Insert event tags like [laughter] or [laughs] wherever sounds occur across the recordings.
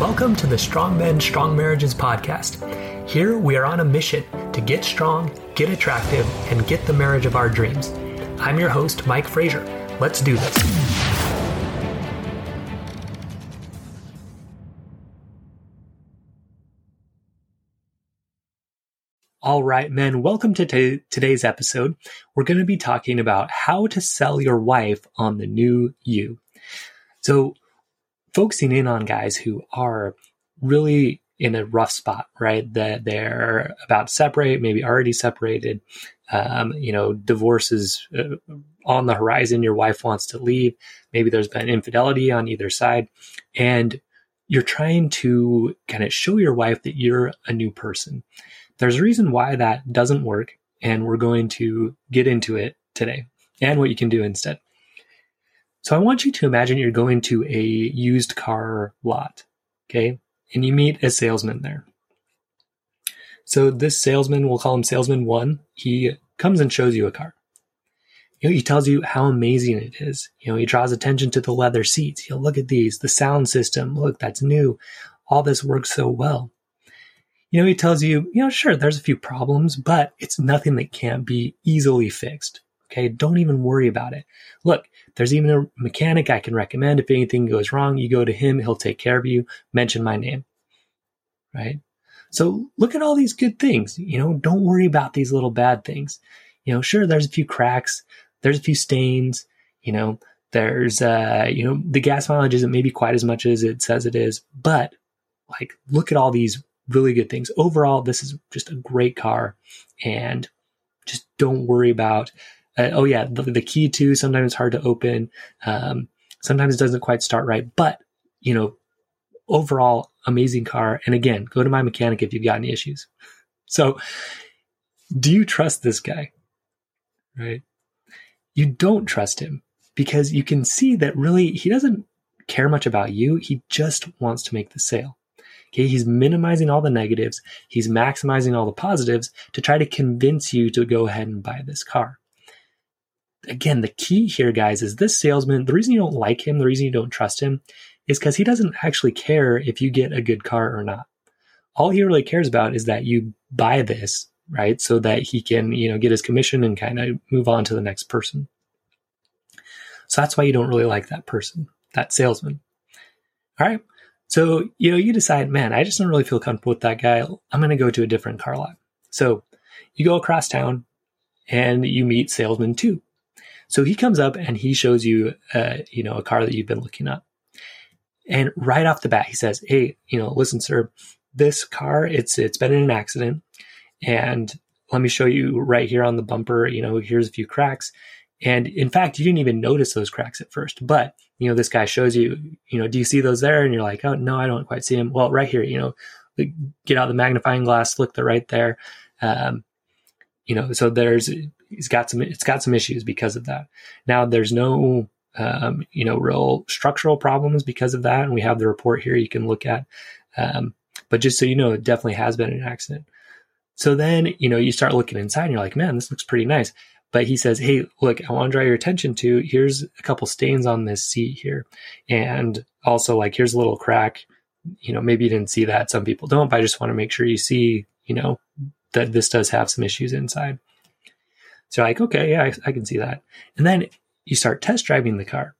Welcome to the Strong Men, Strong Marriages podcast. Here we are on a mission to get strong, get attractive, and get the marriage of our dreams. I'm your host, Mike Frazier. Let's do this. All right, men, welcome to t- today's episode. We're going to be talking about how to sell your wife on the new you. So, focusing in on guys who are really in a rough spot, right? That they're about to separate, maybe already separated. Um, you know, divorce is uh, on the horizon. Your wife wants to leave. Maybe there's been infidelity on either side. And you're trying to kind of show your wife that you're a new person. There's a reason why that doesn't work. And we're going to get into it today and what you can do instead. So I want you to imagine you're going to a used car lot, okay? And you meet a salesman there. So this salesman, we'll call him salesman one, he comes and shows you a car. You know, he tells you how amazing it is. You know, he draws attention to the leather seats. He'll look at these, the sound system. Look, that's new. All this works so well. You know, he tells you, you know, sure, there's a few problems, but it's nothing that can't be easily fixed. Okay. Don't even worry about it. Look, there's even a mechanic I can recommend. If anything goes wrong, you go to him. He'll take care of you. Mention my name. Right. So look at all these good things. You know, don't worry about these little bad things. You know, sure, there's a few cracks. There's a few stains. You know, there's, uh, you know, the gas mileage isn't maybe quite as much as it says it is, but like, look at all these really good things. Overall, this is just a great car and just don't worry about uh, oh yeah, the, the, key too. Sometimes it's hard to open. Um, sometimes it doesn't quite start right. But you know, overall, amazing car. And again, go to my mechanic if you've got any issues. [laughs] So, do you trust this guy? Right? You don't trust him because you can see that really he doesn't care much about you. He just wants to make the sale. Okay, he's minimizing all the negatives, he's maximizing all the positives to try to convince you to go ahead and buy this car again, the key here, guys, is this salesman, the reason you don't like him, the reason you don't trust him, is because he doesn't actually care if you get a good car or not. All he really cares about is that you buy this, right? So that he can, you know, get his commission and kind of move on to the next person. So that's why you don't really like that person, that salesman. All right. So, you know, you decide, man, I just don't really feel comfortable with that guy. I'm going to go to a different car lot. So you go across town and you meet salesman two. So he comes up and he shows you, uh, you know, a car that you've been looking at. And right off the bat, he says, "Hey, you know, listen, sir, this car it's it's been in an accident, and let me show you right here on the bumper. You know, here's a few cracks, and in fact, you didn't even notice those cracks at first. But you know, this guy shows you, you know, do you see those there? And you're like, oh no, I don't quite see them. Well, right here, you know, get out the magnifying glass, look, they're right there. Um, you know, so there's he's got some it's got some issues because of that. Now there's no um, you know real structural problems because of that, and we have the report here you can look at. Um, but just so you know, it definitely has been an accident. So then you know you start looking inside, and you're like, man, this looks pretty nice. But he says, hey, look, I want to draw your attention to here's a couple stains on this seat here, and also like here's a little crack. You know, maybe you didn't see that. Some people don't, but I just want to make sure you see, you know, that this does have some issues inside. So like, okay, yeah, I, I can see that. And then you start test driving the car.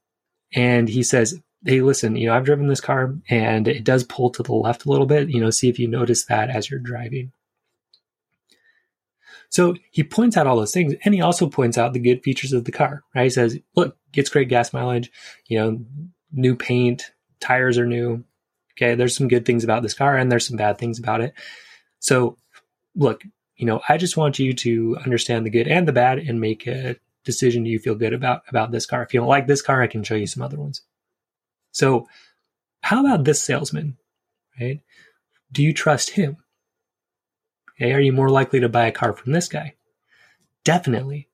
And he says, Hey, listen, you know, I've driven this car and it does pull to the left a little bit. You know, see if you notice that as you're driving. So he points out all those things and he also points out the good features of the car, right? He says, look, gets great gas mileage, you know, new paint, tires are new. Okay. There's some good things about this car and there's some bad things about it. So look, you know, I just want you to understand the good and the bad and make a decision you feel good about about this car. If you don't like this car, I can show you some other ones. So, how about this salesman? Right? Do you trust him? Okay, are you more likely to buy a car from this guy? Definitely.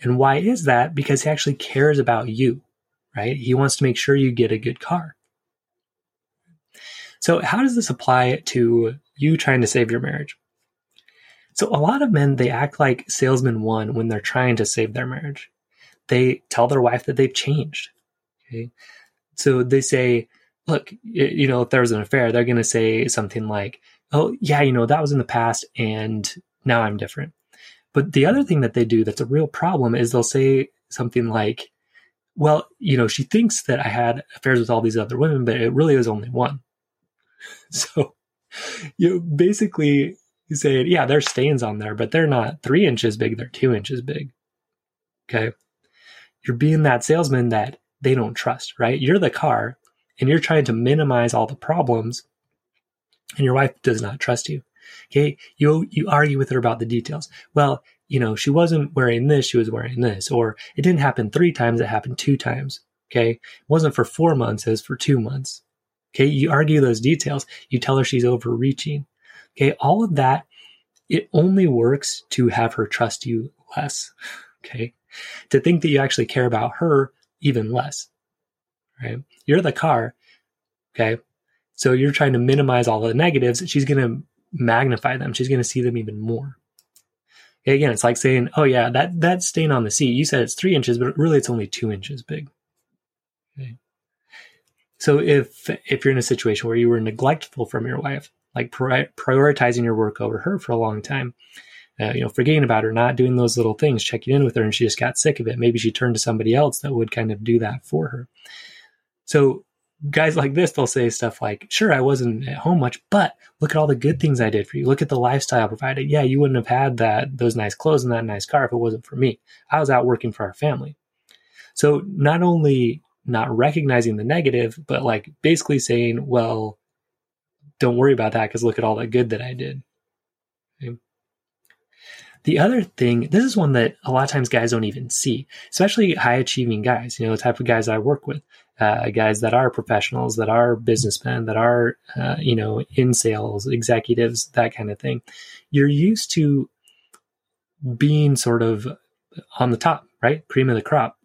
And why is that? Because he actually cares about you, right? He wants to make sure you get a good car. So, how does this apply to you trying to save your marriage? So a lot of men, they act like salesman one when they're trying to save their marriage. They tell their wife that they've changed. Okay. So they say, look, you know, if there was an affair, they're going to say something like, oh, yeah, you know, that was in the past and now I'm different. But the other thing that they do that's a real problem is they'll say something like, well, you know, she thinks that I had affairs with all these other women, but it really was only one. [laughs] So you know, basically say, yeah, there's stains on there, but they're not three inches big, they're two inches big. Okay. You're being that salesman that they don't trust, right? You're the car and you're trying to minimize all the problems and your wife does not trust you. Okay. You, you argue with her about the details. Well, you know, she wasn't wearing this, she was wearing this, or it didn't happen three times, it happened two times. Okay. It wasn't for four months, it was for two months. Okay. You argue those details. You tell her she's overreaching. Okay. All of that, it only works to have her trust you less. Okay. To think that you actually care about her even less. Right. You're the car. Okay. So you're trying to minimize all the negatives. She's going to magnify them. She's going to see them even more. Okay, again, it's like saying, "Oh yeah, that that stain on the seat. You said it's three inches, but really it's only two inches big." Okay. So if if you're in a situation where you were neglectful from your wife, like pri- prioritizing your work over her for a long time, uh, you know, forgetting about her, not doing those little things, checking in with her, and she just got sick of it. Maybe she turned to somebody else that would kind of do that for her. So guys like this, they'll say stuff like, sure, I wasn't at home much, but look at all the good things I did for you. Look at the lifestyle provided. Yeah, you wouldn't have had that, those nice clothes and that nice car if it wasn't for me. I was out working for our family. So not only not recognizing the negative, but like basically saying, well, don't worry about that because look at all the good that I did. The other thing, this is one that a lot of times guys don't even see, especially high achieving guys, you know, the type of guys I work with, uh, guys that are professionals, that are businessmen, that are, uh, you know, in sales, executives, that kind of thing. You're used to being sort of on the top, right? Cream of the crop.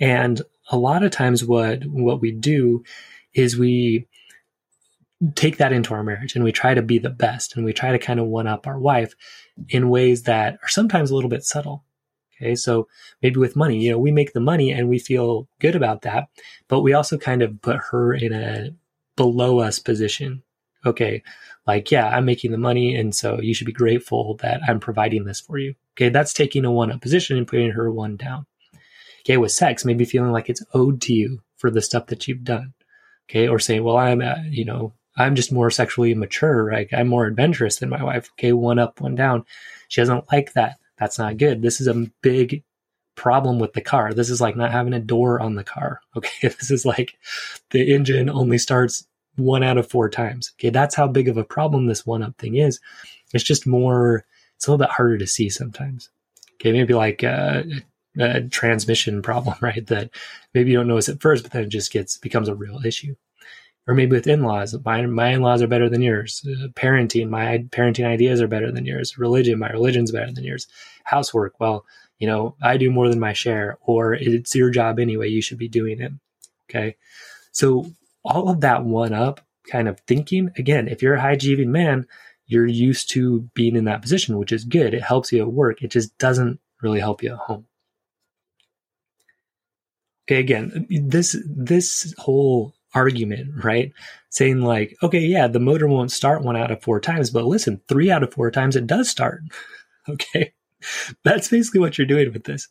And a lot of times what, what we do is we, take that into our marriage and we try to be the best and we try to kind of one up our wife in ways that are sometimes a little bit subtle. Okay. So maybe with money, you know, we make the money and we feel good about that, but we also kind of put her in a below us position. Okay. Like, yeah, I'm making the money. And so you should be grateful that I'm providing this for you. Okay. That's taking a one up position and putting her one down. Okay. With sex, maybe feeling like it's owed to you for the stuff that you've done. Okay. Or saying, well, I'm, uh, you know, I'm just more sexually mature. Like I'm more adventurous than my wife. Okay, one up, one down. She doesn't like that. That's not good. This is a big problem with the car. This is like not having a door on the car. [laughs] Okay, this is like the engine only starts one out of four times. Okay, that's how big of a problem this one up thing is. It's just more. It's a little bit harder to see sometimes. Okay, maybe like a, a transmission problem, [laughs] right? That maybe you don't notice at first, but then it just gets becomes a real issue or maybe with in-laws. My, my in-laws are better than yours. Uh, parenting my parenting ideas are better than yours. Religion my religion's better than yours. Housework well you know i do more than my share or it's your job anyway you should be doing it okay? So all of that one up kind of thinking again if you're a high achieving man you're used to being in that position which is good. It helps you at work. It just doesn't really help you at home. Okay again this this whole argument, right? Saying like, okay, yeah, the motor won't start one out of four times, but listen, three out of four times it does start. [laughs] okay. That's basically what you're doing with this.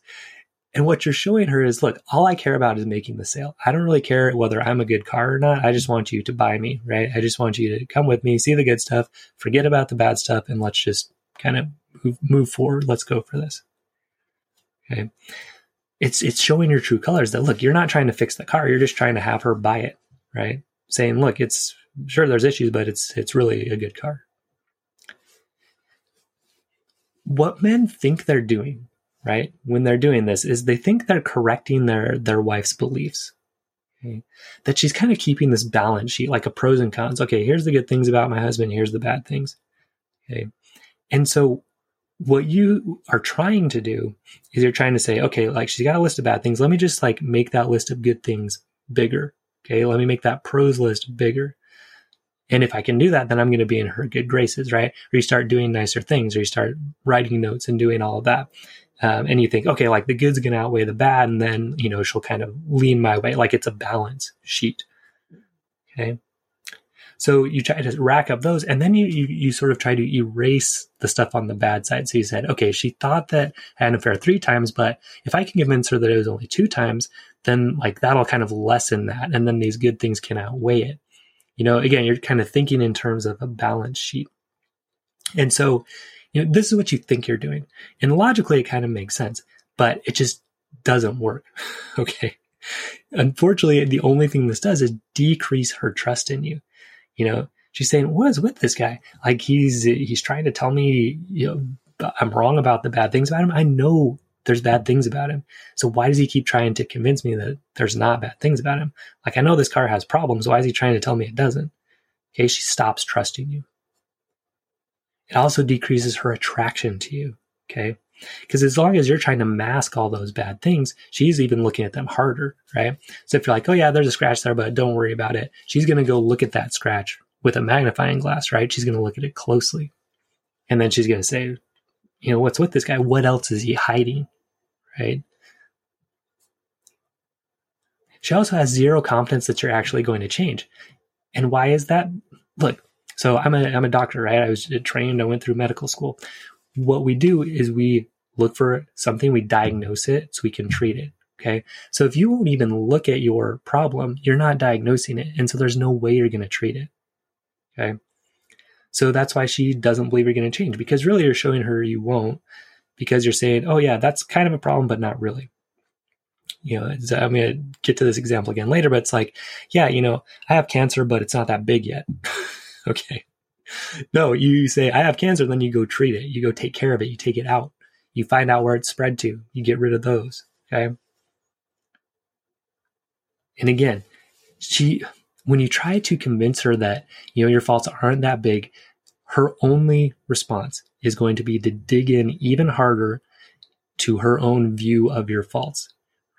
And what you're showing her is, look, all I care about is making the sale. I don't really care whether I'm a good car or not. I just want you to buy me, right? I just want you to come with me, see the good stuff, forget about the bad stuff, and let's just kind of move, move forward. Let's go for this. Okay. It's, it's showing your true colors that look, you're not trying to fix the car. You're just trying to have her buy it right? Saying, look, it's sure there's issues, but it's it's really a good car. What men think they're doing, right, when they're doing this is they think they're correcting their their wife's beliefs. Okay? That she's kind of keeping this balance sheet, like a pros and cons. Okay, here's the good things about my husband, here's the bad things. Okay. And so what you are trying to do is you're trying to say, okay, like she's got a list of bad things. Let me just like make that list of good things bigger. Okay, let me make that pros list bigger. And if I can do that, then I'm going to be in her good graces, right? Or you start doing nicer things, or you start writing notes and doing all of that. Um, and you think, okay, like the good's going to outweigh the bad, and then you know she'll kind of lean my way, like it's a balance sheet. Okay. So you try to rack up those and then you, you, you sort of try to erase the stuff on the bad side. So you said, okay, she thought that I had an affair three times, but if I can convince her that it was only two times, then like that'll kind of lessen that. And then these good things can outweigh it. You know, again, you're kind of thinking in terms of a balance sheet. And so, you know, this is what you think you're doing. And logically, it kind of makes sense, but it just doesn't work. [laughs] okay. Unfortunately, the only thing this does is decrease her trust in you. You know, she's saying, "What is with this guy? Like he's he's trying to tell me, you know, I'm wrong about the bad things about him. I know there's bad things about him. So why does he keep trying to convince me that there's not bad things about him? Like I know this car has problems. Why is he trying to tell me it doesn't? Okay, she stops trusting you. It also decreases her attraction to you. Okay. Because as long as you're trying to mask all those bad things, she's even looking at them harder, right? So if you're like, oh yeah, there's a scratch there, but don't worry about it, she's going to go look at that scratch with a magnifying glass, right? She's going to look at it closely. And then she's going to say, you know, what's with this guy? What else is he hiding? Right? She also has zero confidence that you're actually going to change. And why is that? Look, so I'm a I'm a doctor, right? I was trained, I went through medical school. What we do is we look for something, we diagnose it so we can treat it. Okay. So if you won't even look at your problem, you're not diagnosing it. And so there's no way you're going to treat it. Okay. So that's why she doesn't believe you're going to change because really you're showing her you won't because you're saying, oh, yeah, that's kind of a problem, but not really. You know, I'm going to get to this example again later, but it's like, yeah, you know, I have cancer, but it's not that big yet. [laughs] okay. No, you say, I have cancer, then you go treat it. You go take care of it. You take it out. You find out where it's spread to. You get rid of those. Okay. And again, she, when you try to convince her that, you know, your faults aren't that big, her only response is going to be to dig in even harder to her own view of your faults,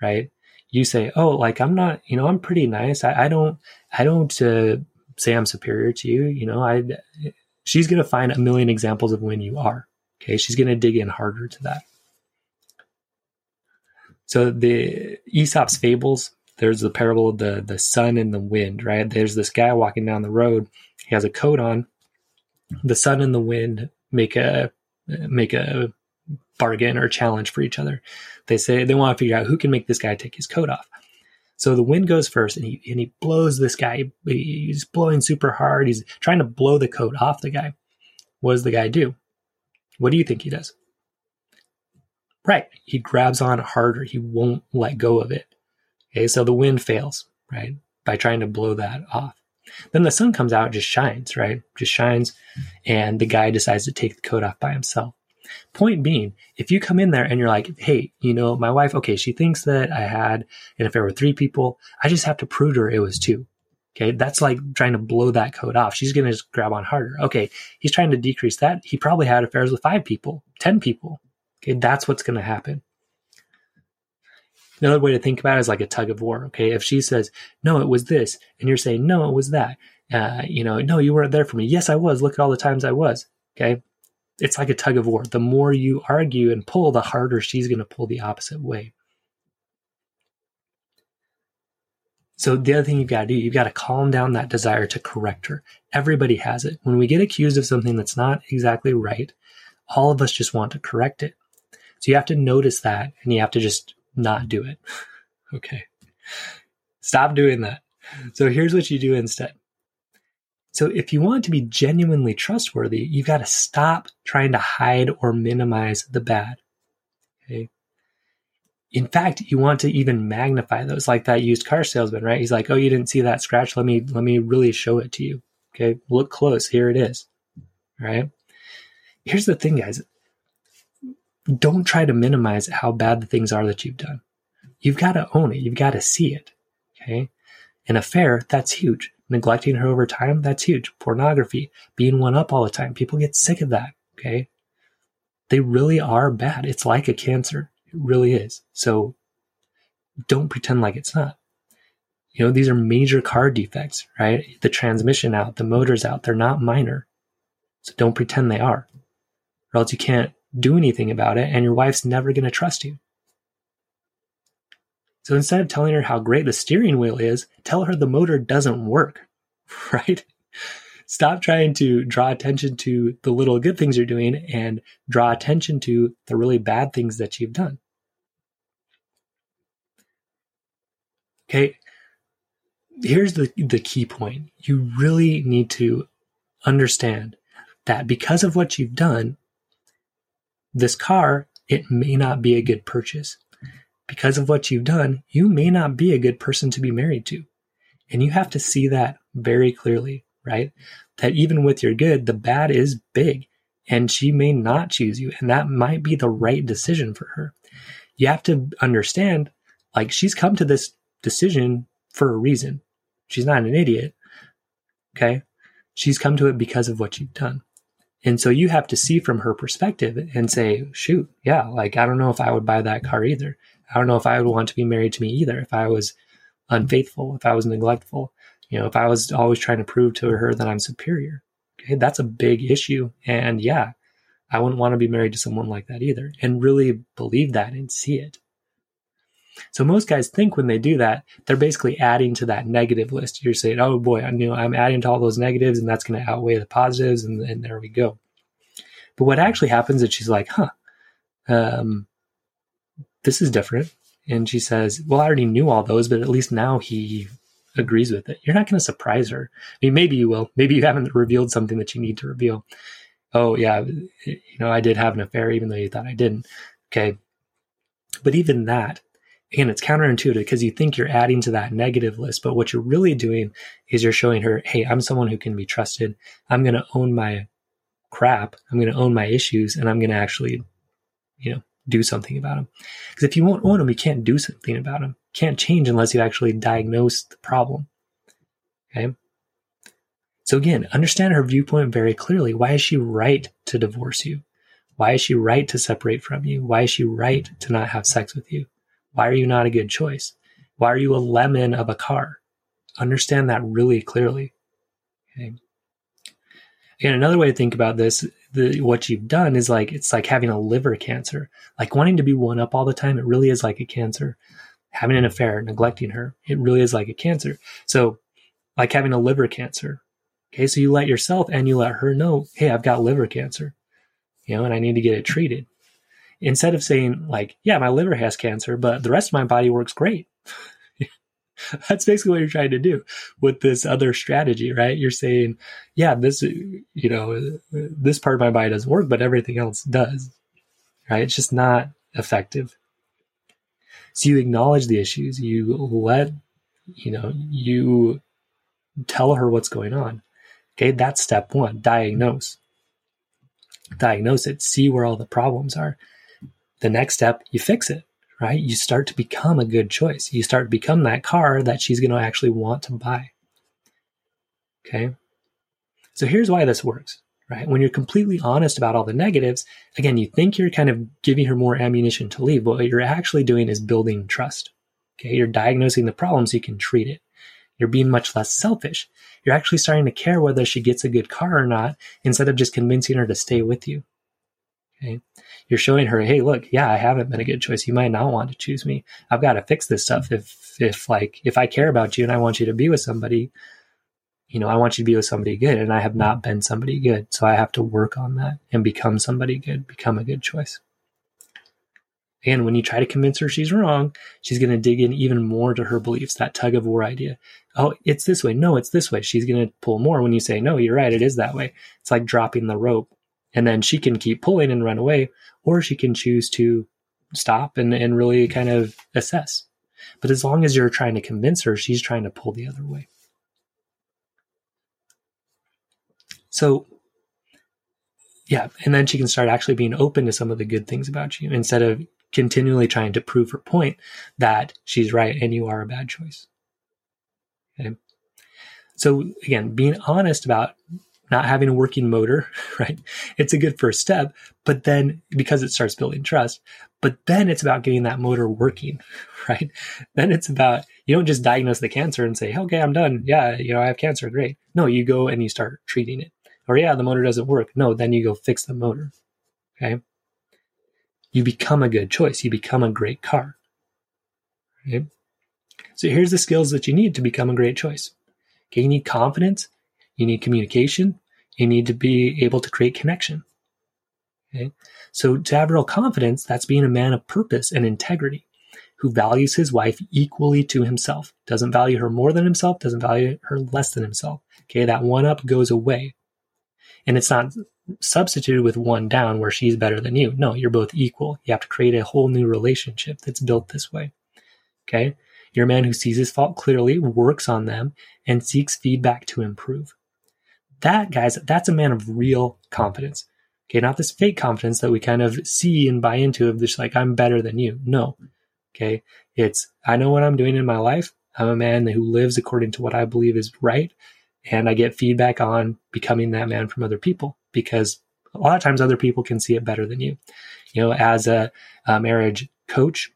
right? You say, "Oh, like I'm not, you know, I'm pretty nice. I, I don't, I don't uh, say I'm superior to you. You know, I." She's going to find a million examples of when you are. Okay, she's going to dig in harder to that. So the Aesop's fables there's the parable of the the sun and the wind, right? There's this guy walking down the road. He has a coat on. The sun and the wind make a make a bargain or challenge for each other. They say they want to figure out who can make this guy take his coat off. So the wind goes first, and he and he blows this guy. He's blowing super hard. He's trying to blow the coat off the guy. What does the guy do? What do you think he does? Right, he grabs on harder. He won't let go of it. Okay, so the wind fails, right? By trying to blow that off. Then the sun comes out, just shines, right? Just shines, and the guy decides to take the coat off by himself. Point being, if you come in there and you're like, hey, you know, my wife, okay, she thinks that I had an affair with three people. I just have to prove to her it was two. Okay, that's like trying to blow that coat off. She's going to just grab on harder. Okay, he's trying to decrease that. He probably had affairs with five people, 10 people. Okay, that's what's going to happen. Another way to think about it is like a tug of war. Okay. If she says, no, it was this, and you're saying, no, it was that, uh, you know, no, you weren't there for me. Yes, I was. Look at all the times I was. Okay. It's like a tug of war. The more you argue and pull, the harder she's going to pull the opposite way. So the other thing you've got to do, you've got to calm down that desire to correct her. Everybody has it. When we get accused of something that's not exactly right, all of us just want to correct it. So you have to notice that and you have to just not do it. [laughs] okay. Stop doing that. So here's what you do instead. So if you want to be genuinely trustworthy, you've got to stop trying to hide or minimize the bad. Okay. In fact, you want to even magnify those, like that used car salesman, right? He's like, "Oh, you didn't see that scratch? Let me let me really show it to you." Okay, look close. Here it is. Right. Here's the thing, guys don't try to minimize how bad the things are that you've done. You've got to own it. You've got to see it. Okay. An affair, that's huge. Neglecting her over time, that's huge. Pornography, being one up all the time. People get sick of that. Okay. They really are bad. It's like a cancer. It really is. So don't pretend like it's not. You know, these are major car defects, right? The transmission out, the motor's out. They're not minor. So don't pretend they are. Or else you can't do anything about it, and your wife's never going to trust you. So instead of telling her how great the steering wheel is, tell her the motor doesn't work. [laughs] right? Stop trying to draw attention to the little good things you're doing and draw attention to the really bad things that you've done. Okay. Here's the, the key point. You really need to understand that because of what you've done, this car, it may not be a good purchase. Because of what you've done, you may not be a good person to be married to. And you have to see that very clearly, right? That even with your good, the bad is big and she may not choose you. And that might be the right decision for her. You have to understand, like, she's come to this decision for a reason. She's not an idiot. Okay. She's come to it because of what you've done. And so you have to see from her perspective and say, shoot, yeah, like, I don't know if I would buy that car either. I don't know if I would want to be married to me either if I was unfaithful, if I was neglectful, you know, if I was always trying to prove to her that I'm superior. Okay, that's a big issue. And yeah, I wouldn't want to be married to someone like that either and really believe that and see it. So most guys think when they do that, they're basically adding to that negative list. You're saying, oh boy, I know I'm adding to all those negatives and that's going to outweigh the positives. And, and there we go. But what actually happens is she's like, huh, um, this is different. And she says, well, I already knew all those, but at least now he agrees with it. You're not going to surprise her. I mean, maybe you will. Maybe you haven't revealed something that you need to reveal. Oh, yeah, you know, I did have an affair, even though you thought I didn't. Okay. But even that, again, it's counterintuitive because you think you're adding to that negative list, but what you're really doing is you're showing her, hey, I'm someone who can be trusted. I'm going to own my crap. I'm going to own my issues and I'm going to actually, you know, do something about them. Because if you won't own them, you can't do something about them. can't change unless you actually diagnose the problem. Okay. So again, understand her viewpoint very clearly. Why is she right to divorce you? Why is she right to separate from you? Why is she right to not have sex with you? Why are you not a good choice? Why are you a lemon of a car? Understand that really clearly. Okay. Again, another way to think about this, the, what you've done is like, it's like having a liver cancer, like wanting to be one up all the time. It really is like a cancer. Having an affair, neglecting her, it really is like a cancer. So, like having a liver cancer. Okay. So you let yourself and you let her know, Hey, I've got liver cancer, you know, and I need to get it treated instead of saying like, yeah, my liver has cancer, but the rest of my body works great. [laughs] That's basically what you're trying to do with this other strategy, right? You're saying, yeah, this, you know, this part of my body doesn't work, but everything else does, right? It's just not effective. So you acknowledge the issues, you let, you know, you tell her what's going on. Okay. That's step one, diagnose. Diagnose it, see where all the problems are the next step, you fix it, right? You start to become a good choice. You start to become that car that she's going to actually want to buy. Okay. So here's why this works, right? When you're completely honest about all the negatives, again, you think you're kind of giving her more ammunition to leave, but what you're actually doing is building trust. Okay. You're diagnosing the problem so you can treat it. You're being much less selfish. You're actually starting to care whether she gets a good car or not instead of just convincing her to stay with you. Okay. You're showing her, hey, look, yeah, I haven't been a good choice. You might not want to choose me. I've got to fix this stuff. If, if like, if I care about you and I want you to be with somebody, you know, I want you to be with somebody good and I have not been somebody good. So I have to work on that and become somebody good, become a good choice. And when you try to convince her she's wrong, she's going to dig in even more to her beliefs, that tug of war idea. Oh, it's this way. No, it's this way. She's going to pull more when you say, no, you're right. It is that way. It's like dropping the rope and then she can keep pulling and run away, or she can choose to stop and, and really kind of assess. But as long as you're trying to convince her, she's trying to pull the other way. So, yeah, and then she can start actually being open to some of the good things about you instead of continually trying to prove her point that she's right and you are a bad choice. Okay. So again, being honest about not having a working motor, [laughs] right? It's a good first step, but then because it starts building trust, but then it's about getting that motor working, [laughs] right? Then it's about, you don't just diagnose the cancer and say, okay, I'm done. Yeah, you know, I have cancer. Great. No, you go and you start treating it. Or yeah, the motor doesn't work. No, then you go fix the motor. Okay. You become a good choice. You become a great car. Okay. So here's the skills that you need to become a great choice. Okay, you need confidence, you need communication, you need to be able to create connection. Okay. So to have real confidence, that's being a man of purpose and integrity who values his wife equally to himself, doesn't value her more than himself, doesn't value her less than himself. Okay. That one up goes away. And it's not substituted with one down where she's better than you. No, you're both equal. You have to create a whole new relationship that's built this way. Okay. You're a man who sees his fault clearly, works on them, and seeks feedback to improve. That, guys, that's a man of real confidence. Okay, not this fake confidence that we kind of see and buy into of just like, I'm better than you. No. Okay. It's, I know what I'm doing in my life. I'm a man who lives according to what I believe is right. And I get feedback on becoming that man from other people because a lot of times other people can see it better than you. You know, as a, a marriage coach,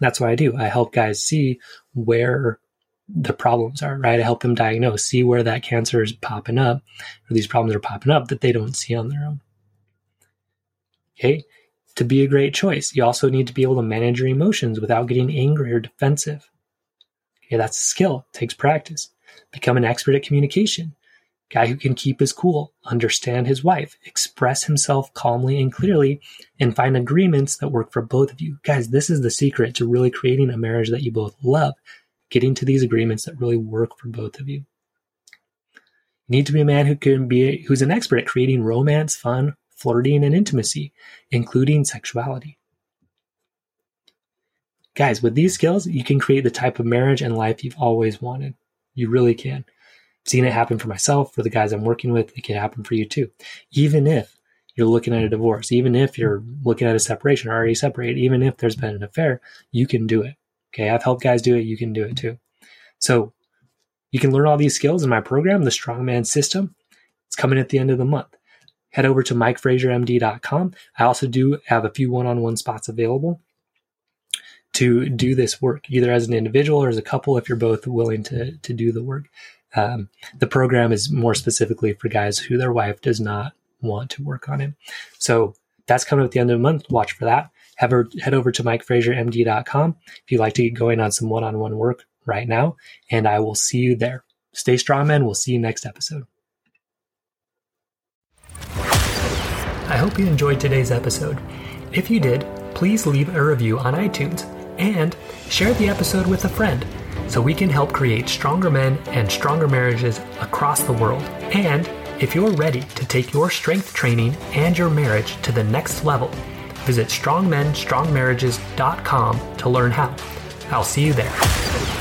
that's what I do. I help guys see where the problems are, right? I help them diagnose, see where that cancer is popping up or these problems are popping up that they don't see on their own. Okay. To be a great choice, you also need to be able to manage your emotions without getting angry or defensive. Okay. That's a skill. It takes practice. Become an expert at communication. Guy who can keep his cool, understand his wife, express himself calmly and clearly, and find agreements that work for both of you. Guys, this is the secret to really creating a marriage that you both love getting to these agreements that really work for both of you. You need to be a man who can be who's an expert at creating romance, fun, flirting, and intimacy, including sexuality. Guys, with these skills, you can create the type of marriage and life you've always wanted. You really can. I've seen it happen for myself, for the guys I'm working with, it can happen for you too. Even if you're looking at a divorce, even if you're looking at a separation or already separated, even if there's been an affair, you can do it. Okay, I've helped guys do it. You can do it too. So you can learn all these skills in my program, the Strongman System. It's coming at the end of the month. Head over to MikeFrazierMD.com. I also do have a few one-on-one spots available to do this work, either as an individual or as a couple, if you're both willing to, to do the work. Um, the program is more specifically for guys who their wife does not want to work on it. So that's coming at the end of the month. Watch for that head over, head over to mikefraziermd.com if you'd like to get going on some one-on-one work right now, and I will see you there. Stay strong, men. We'll see you next episode. I hope you enjoyed today's episode. If you did, please leave a review on iTunes and share the episode with a friend so we can help create stronger men and stronger marriages across the world. And if you're ready to take your strength training and your marriage to the next level, Visit strongmenstrongmarriages.com to learn how. I'll see you there.